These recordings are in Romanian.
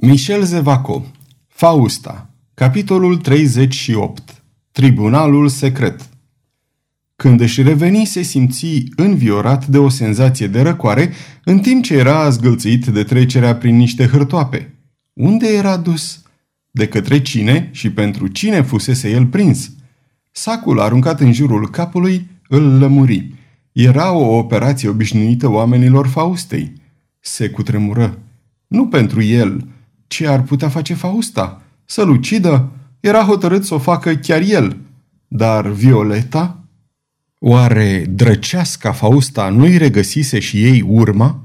Michel Zevaco Fausta Capitolul 38 Tribunalul secret Când își reveni, se simți înviorat de o senzație de răcoare, în timp ce era zgâlțit de trecerea prin niște hârtoape. Unde era dus? De către cine și pentru cine fusese el prins? Sacul aruncat în jurul capului îl lămuri. Era o operație obișnuită oamenilor Faustei. Se cutremură. Nu pentru el, ce ar putea face Fausta? Să-l ucidă? Era hotărât să o facă chiar el. Dar Violeta? Oare drăceasca Fausta nu-i regăsise și ei urma?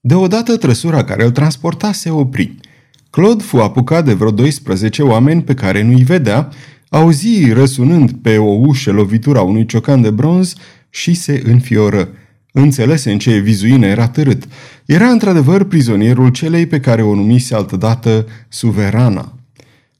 Deodată trăsura care îl transporta se opri. Claude fu apucat de vreo 12 oameni pe care nu-i vedea, auzi răsunând pe o ușă lovitura unui ciocan de bronz și se înfioră. Înțelese în ce vizuină era târât. Era într-adevăr prizonierul celei pe care o numise altădată suverana.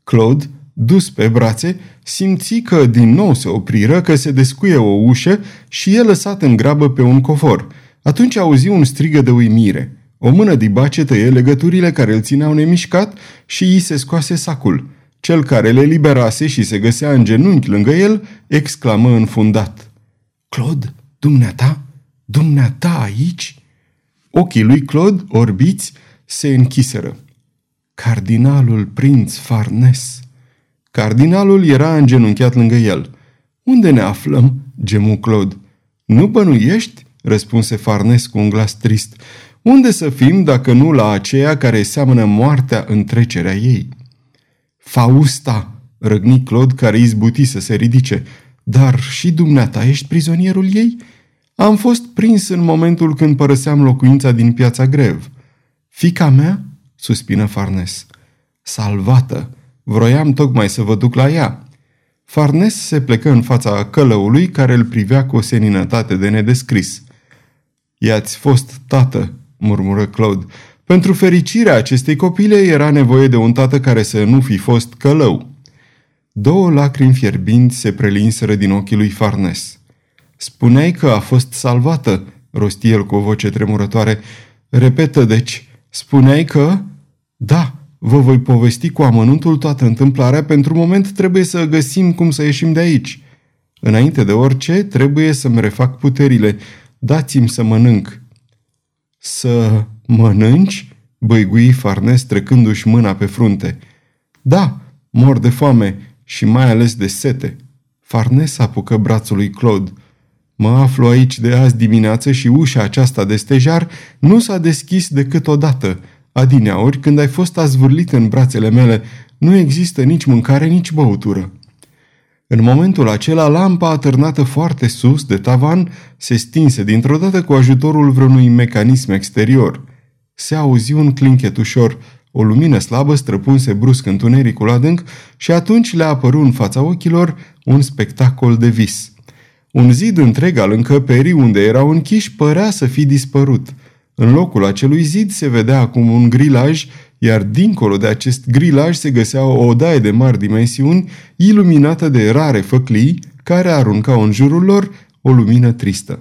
Claude, dus pe brațe, simți că din nou se opriră, că se descuie o ușă și e lăsat în grabă pe un cofor. Atunci auzi un strigă de uimire. O mână dibace tăie legăturile care îl țineau nemișcat și îi se scoase sacul. Cel care le liberase și se găsea în genunchi lângă el, exclamă înfundat. Claude, dumneata? Dumneata aici?" Ochii lui Claude, orbiți, se închiseră. Cardinalul prinț Farnes. Cardinalul era îngenunchiat lângă el. Unde ne aflăm?" gemu Claude. Nu bănuiești?" răspunse Farnes cu un glas trist. Unde să fim dacă nu la aceea care seamănă moartea în trecerea ei?" Fausta!" răgni Claude care izbuti să se ridice. Dar și dumneata ești prizonierul ei?" Am fost prins în momentul când părăseam locuința din piața Grev. Fica mea? suspină Farnes. Salvată! Vroiam tocmai să vă duc la ea. Farnes se plecă în fața călăului care îl privea cu o seninătate de nedescris. I-ați fost tată, murmură Claude. Pentru fericirea acestei copile era nevoie de un tată care să nu fi fost călău. Două lacrimi fierbinți se prelinseră din ochii lui Farnes. Spuneai că a fost salvată, rosti el cu o voce tremurătoare. Repetă, deci, spuneai că... Da, vă voi povesti cu amănuntul toată întâmplarea, pentru moment trebuie să găsim cum să ieșim de aici. Înainte de orice, trebuie să-mi refac puterile. Dați-mi să mănânc. Să mănânci? Băigui Farnes trecându-și mâna pe frunte. Da, mor de foame și mai ales de sete. Farnes apucă brațul lui Claude. Mă aflu aici de azi dimineață și ușa aceasta de stejar nu s-a deschis decât odată. Adineauri, când ai fost azvârlit în brațele mele, nu există nici mâncare, nici băutură. În momentul acela, lampa atârnată foarte sus de tavan se stinse dintr-o dată cu ajutorul vreunui mecanism exterior. Se auzi un clinchet ușor, o lumină slabă străpunse brusc întunericul adânc și atunci le apăru în fața ochilor un spectacol de vis. Un zid întreg al încăperii unde erau închiși părea să fi dispărut. În locul acelui zid se vedea acum un grilaj, iar dincolo de acest grilaj se găsea o odaie de mari dimensiuni, iluminată de rare făclii, care aruncau în jurul lor o lumină tristă.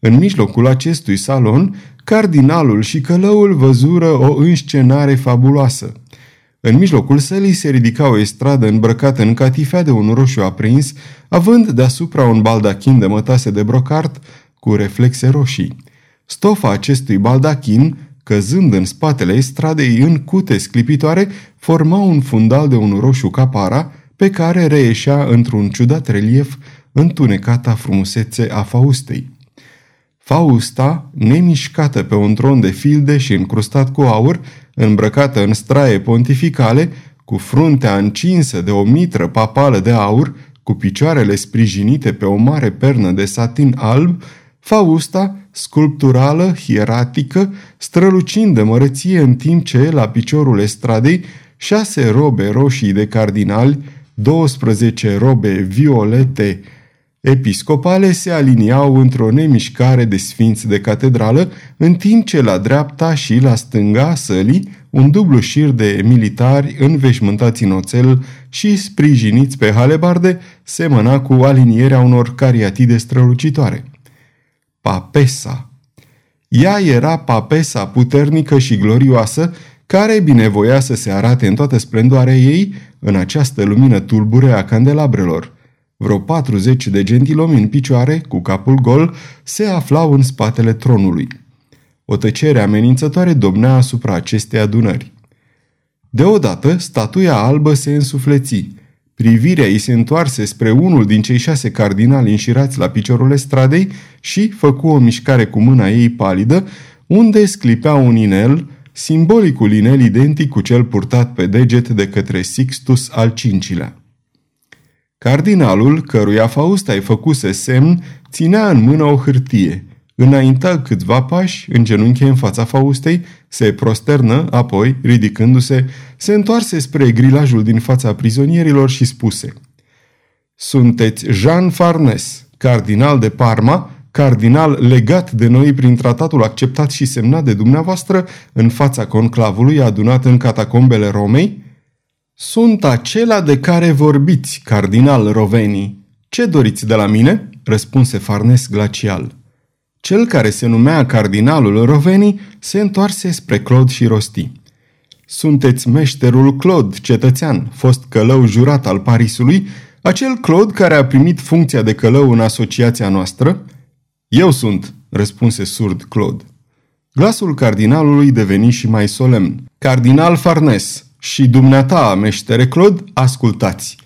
În mijlocul acestui salon, cardinalul și călăul văzură o înscenare fabuloasă – în mijlocul sălii se ridica o estradă îmbrăcată în catifea de un roșu aprins, având deasupra un baldachin de mătase de brocart cu reflexe roșii. Stofa acestui baldachin, căzând în spatele estradei în cute sclipitoare, forma un fundal de un roșu capara, pe care reieșea într-un ciudat relief întunecata frumusețe a Faustei. Fausta, nemișcată pe un tron de filde și încrustat cu aur, îmbrăcată în straie pontificale, cu fruntea încinsă de o mitră papală de aur, cu picioarele sprijinite pe o mare pernă de satin alb, Fausta, sculpturală, hieratică, strălucind de mărăție în timp ce, la piciorul estradei, șase robe roșii de cardinali, 12 robe violete episcopale se aliniau într-o nemișcare de sfinți de catedrală, în timp ce la dreapta și la stânga sălii un dublu șir de militari înveșmântați în oțel și sprijiniți pe halebarde semăna cu alinierea unor cariatide strălucitoare. Papesa Ea era papesa puternică și glorioasă care binevoia să se arate în toată splendoarea ei în această lumină tulbure a candelabrelor. Vreo 40 de gentilomi în picioare, cu capul gol, se aflau în spatele tronului. O tăcere amenințătoare domnea asupra acestei adunări. Deodată, statuia albă se însufleți. Privirea ei se întoarse spre unul din cei șase cardinali înșirați la piciorul stradei și făcu o mișcare cu mâna ei palidă, unde sclipea un inel, simbolicul inel identic cu cel purtat pe deget de către Sixtus al V-lea. Cardinalul, căruia Fausta îi făcuse semn, ținea în mână o hârtie. Înaintă câțiva pași, în genunchi în fața Faustei, se prosternă, apoi, ridicându-se, se întoarse spre grilajul din fața prizonierilor și spuse Sunteți Jean Farnes, cardinal de Parma, cardinal legat de noi prin tratatul acceptat și semnat de dumneavoastră în fața conclavului adunat în catacombele Romei? Sunt acela de care vorbiți, cardinal Roveni. Ce doriți de la mine? răspunse Farnes glacial. Cel care se numea cardinalul Roveni se întoarse spre Claude și rosti. Sunteți meșterul Claude, cetățean, fost călău jurat al Parisului, acel Claude care a primit funcția de călău în asociația noastră? Eu sunt, răspunse surd Claude. Glasul cardinalului deveni și mai solemn. Cardinal Farnes, și dumneata, meștere Claude, ascultați.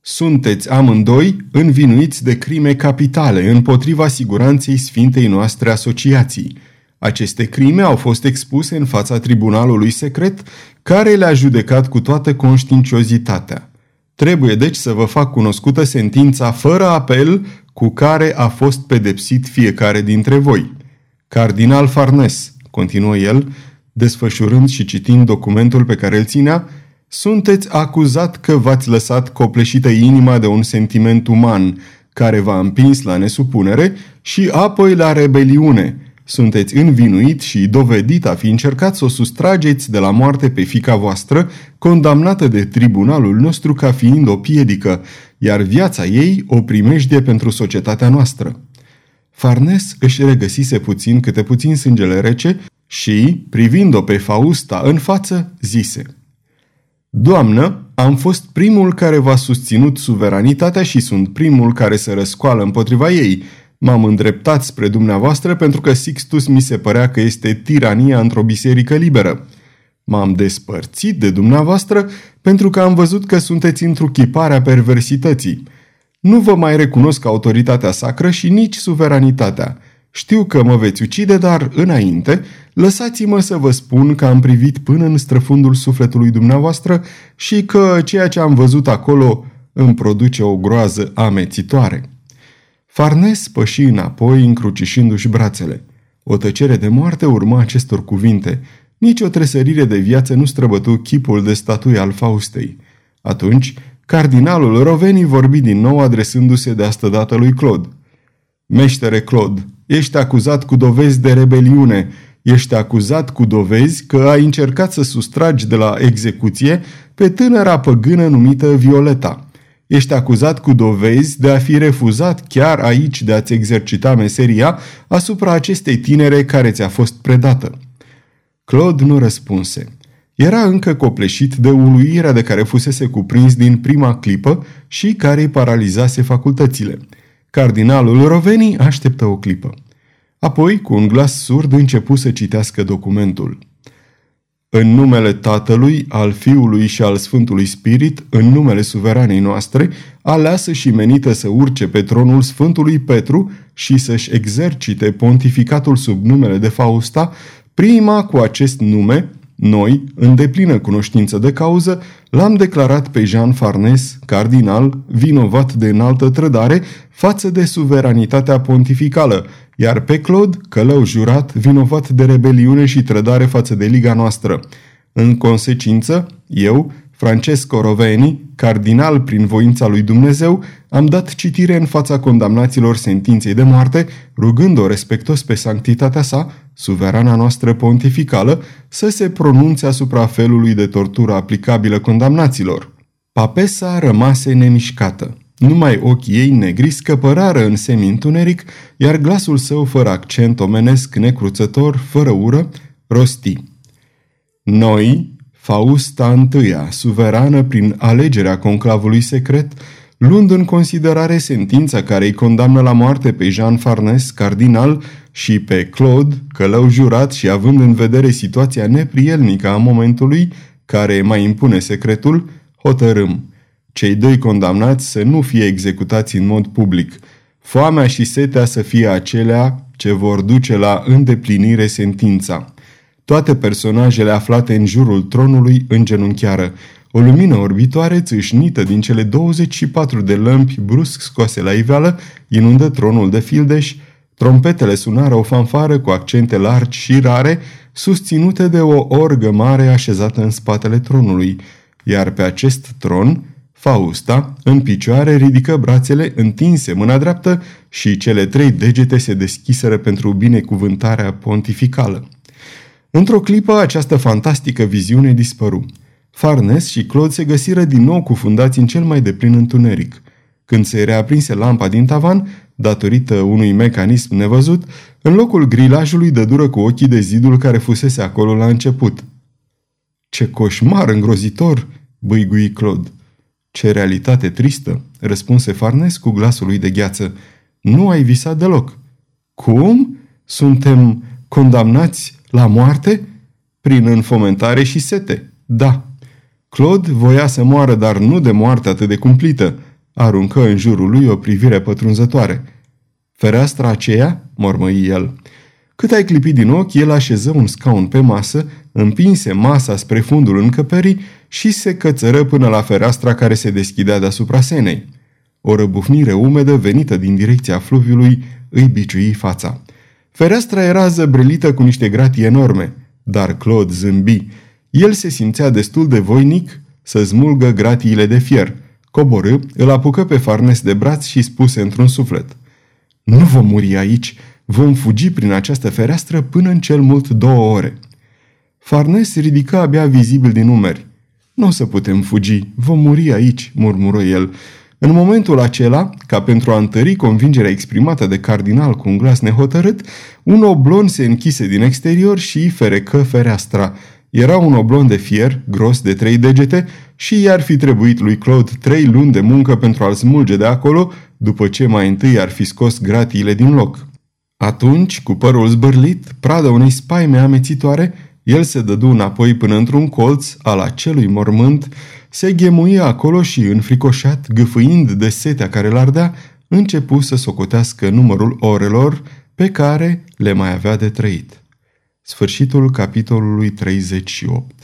Sunteți amândoi învinuiți de crime capitale împotriva siguranței sfintei noastre asociații. Aceste crime au fost expuse în fața tribunalului secret, care le-a judecat cu toată conștiinciozitatea. Trebuie deci să vă fac cunoscută sentința fără apel cu care a fost pedepsit fiecare dintre voi. Cardinal Farnes, continuă el, desfășurând și citind documentul pe care îl ținea, sunteți acuzat că v-ați lăsat copleșită inima de un sentiment uman care v-a împins la nesupunere și apoi la rebeliune. Sunteți învinuit și dovedit a fi încercat să o sustrageți de la moarte pe fica voastră, condamnată de tribunalul nostru ca fiind o piedică, iar viața ei o primejdie pentru societatea noastră. Farnes își regăsise puțin câte puțin sângele rece și, privind-o pe Fausta în față, zise Doamnă, am fost primul care v-a susținut suveranitatea și sunt primul care se răscoală împotriva ei. M-am îndreptat spre dumneavoastră pentru că Sixtus mi se părea că este tirania într-o biserică liberă. M-am despărțit de dumneavoastră pentru că am văzut că sunteți întruchiparea perversității. Nu vă mai recunosc autoritatea sacră și nici suveranitatea. Știu că mă veți ucide, dar înainte, lăsați-mă să vă spun că am privit până în străfundul sufletului dumneavoastră și că ceea ce am văzut acolo îmi produce o groază amețitoare. Farnes păși înapoi, încrucișându-și brațele. O tăcere de moarte urma acestor cuvinte. Nici o tresărire de viață nu străbătu chipul de statuie al Faustei. Atunci, cardinalul Roveni vorbi din nou adresându-se de asta dată lui Claude. Meștere Claude, Ești acuzat cu dovezi de rebeliune. Ești acuzat cu dovezi că ai încercat să sustragi de la execuție pe tânăra păgână numită Violeta. Ești acuzat cu dovezi de a fi refuzat chiar aici de a-ți exercita meseria asupra acestei tinere care ți-a fost predată. Claude nu răspunse. Era încă copleșit de uluirea de care fusese cuprins din prima clipă și care îi paralizase facultățile – Cardinalul Roveni așteptă o clipă. Apoi, cu un glas surd, începu să citească documentul. În numele Tatălui, al Fiului și al Sfântului Spirit, în numele suveranei noastre, aleasă și menită să urce pe tronul Sfântului Petru și să-și exercite pontificatul sub numele de Fausta, prima cu acest nume, noi, în deplină cunoștință de cauză, l-am declarat pe Jean Farnes, cardinal, vinovat de înaltă trădare față de suveranitatea pontificală, iar pe Claude, călău jurat, vinovat de rebeliune și trădare față de liga noastră. În consecință, eu, Francesco Roveni, cardinal prin voința lui Dumnezeu, am dat citire în fața condamnaților sentinței de moarte, rugând-o respectos pe sanctitatea sa, suverana noastră pontificală, să se pronunțe asupra felului de tortură aplicabilă condamnaților. Papesa rămase nemișcată. Numai ochii ei negri scăpărară în semi-întuneric, iar glasul său fără accent omenesc necruțător, fără ură, rosti. Noi, Fausta I, suverană prin alegerea conclavului secret, luând în considerare sentința care îi condamnă la moarte pe Jean Farnes, cardinal, și pe Claude, călău jurat și având în vedere situația neprielnică a momentului, care mai impune secretul, hotărâm. Cei doi condamnați să nu fie executați în mod public. Foamea și setea să fie acelea ce vor duce la îndeplinire sentința. Toate personajele aflate în jurul tronului îngenunchiară. O lumină orbitoare țâșnită din cele 24 de lămpi brusc scoase la iveală inundă tronul de fildeș, trompetele sunară o fanfară cu accente largi și rare, susținute de o orgă mare așezată în spatele tronului, iar pe acest tron, Fausta, în picioare, ridică brațele întinse mâna dreaptă și cele trei degete se deschiseră pentru binecuvântarea pontificală. Într-o clipă, această fantastică viziune dispăru. Farnes și Claude se găsiră din nou cufundați în cel mai deplin întuneric. Când se reaprinse lampa din tavan, datorită unui mecanism nevăzut, în locul grilajului dă dură cu ochii de zidul care fusese acolo la început. Ce coșmar îngrozitor!" băigui Claude. Ce realitate tristă!" răspunse Farnes cu glasul lui de gheață. Nu ai visat deloc." Cum? Suntem condamnați la moarte? Prin înfomentare și sete. Da. Claude voia să moară, dar nu de moarte atât de cumplită. Aruncă în jurul lui o privire pătrunzătoare. Fereastra aceea, mormăi el. Cât ai clipit din ochi, el așeză un scaun pe masă, împinse masa spre fundul încăperii și se cățără până la fereastra care se deschidea deasupra senei. O răbufnire umedă venită din direcția fluviului îi biciui fața. Fereastra era zăbrelită cu niște gratii enorme, dar Claude zâmbi. El se simțea destul de voinic să smulgă gratiile de fier. Coborâ, îl apucă pe Farnes de braț și spuse într-un suflet. Nu vom muri aici, vom fugi prin această fereastră până în cel mult două ore. Farnes ridică abia vizibil din numeri. Nu o să putem fugi, vom muri aici, murmură el. În momentul acela, ca pentru a întări convingerea exprimată de cardinal cu un glas nehotărât, un oblon se închise din exterior și ferecă fereastra. Era un oblon de fier, gros de trei degete, și i-ar fi trebuit lui Claude trei luni de muncă pentru a-l smulge de acolo, după ce mai întâi ar fi scos gratiile din loc. Atunci, cu părul zbârlit, pradă unei spaime amețitoare, el se dădu înapoi până într-un colț al acelui mormânt, se ghemuie acolo și, înfricoșat, gâfâind de setea care l-ardea, începu să socotească numărul orelor pe care le mai avea de trăit. Sfârșitul capitolului 38